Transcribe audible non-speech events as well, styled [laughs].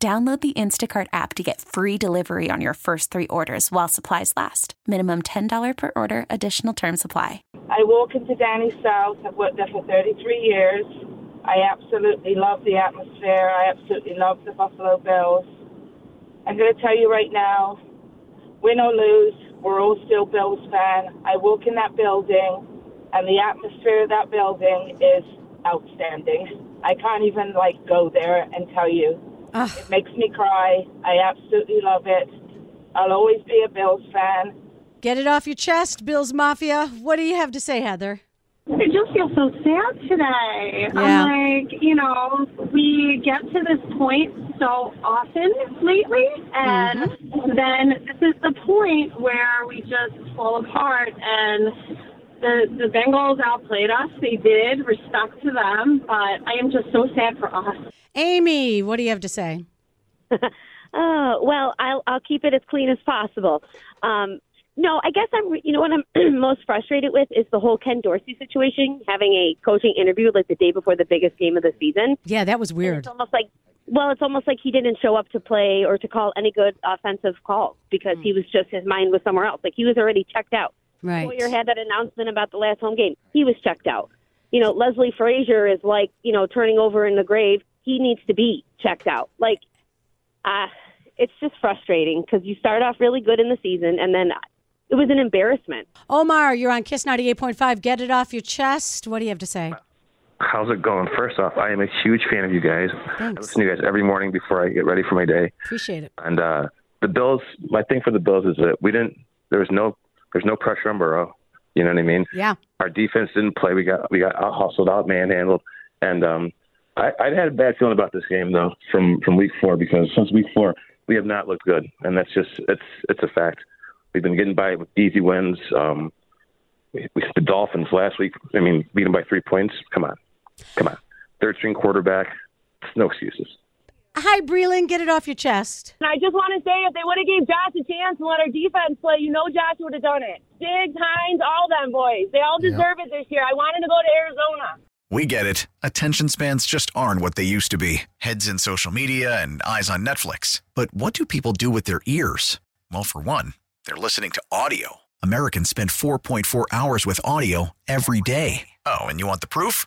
Download the Instacart app to get free delivery on your first three orders while supplies last. Minimum $10 per order, additional term supply. I walk into Danny South. I've worked there for 33 years. I absolutely love the atmosphere. I absolutely love the Buffalo Bills. I'm going to tell you right now win or lose, we're all still Bills fan. I walk in that building, and the atmosphere of that building is outstanding. I can't even like go there and tell you Ugh. it makes me cry. I absolutely love it. I'll always be a Bills fan. Get it off your chest, Bills Mafia. What do you have to say, Heather? I just feel so sad today. Yeah. I'm like, you know, we get to this point so often lately, and mm-hmm. then this is the point where we just fall apart. And the the Bengals outplayed us. They did. Respect to them, but I am just so sad for us. Amy, what do you have to say? Oh [laughs] well, I'll I'll keep it as clean as possible. Um, no, I guess I'm. You know what I'm [clears throat] most frustrated with is the whole Ken Dorsey situation, having a coaching interview like the day before the biggest game of the season. Yeah, that was weird. It's almost like, well, it's almost like he didn't show up to play or to call any good offensive calls because he was just his mind was somewhere else. Like he was already checked out. Right. Poyer had that announcement about the last home game. He was checked out. You know, Leslie Frazier is like, you know, turning over in the grave. He needs to be checked out. Like, uh, it's just frustrating because you start off really good in the season and then it was an embarrassment. Omar, you're on Kiss 98.5. Get it off your chest. What do you have to say? How's it going? First off, I am a huge fan of you guys. I Thanks. listen to you guys every morning before I get ready for my day. Appreciate it. And uh, the Bills, my thing for the Bills is that we didn't. There was no. There's no pressure on Burrow. You know what I mean? Yeah. Our defense didn't play. We got we got out hustled, out manhandled, and um, I, I had a bad feeling about this game though from from week four because since week four we have not looked good, and that's just it's it's a fact. We've been getting by with easy wins. Um, we, we the Dolphins last week. I mean, beat them by three points. Come on, come on. Third string quarterback. No excuses. Hi, Breland. Get it off your chest. And I just want to say, if they would have gave Josh a chance and let our defense play, you know Josh would have done it. Diggs, Hines, all them boys. They all deserve it this year. I wanted to go to Arizona. We get it. Attention spans just aren't what they used to be heads in social media and eyes on Netflix. But what do people do with their ears? Well, for one, they're listening to audio. Americans spend 4.4 hours with audio every day. Oh, and you want the proof?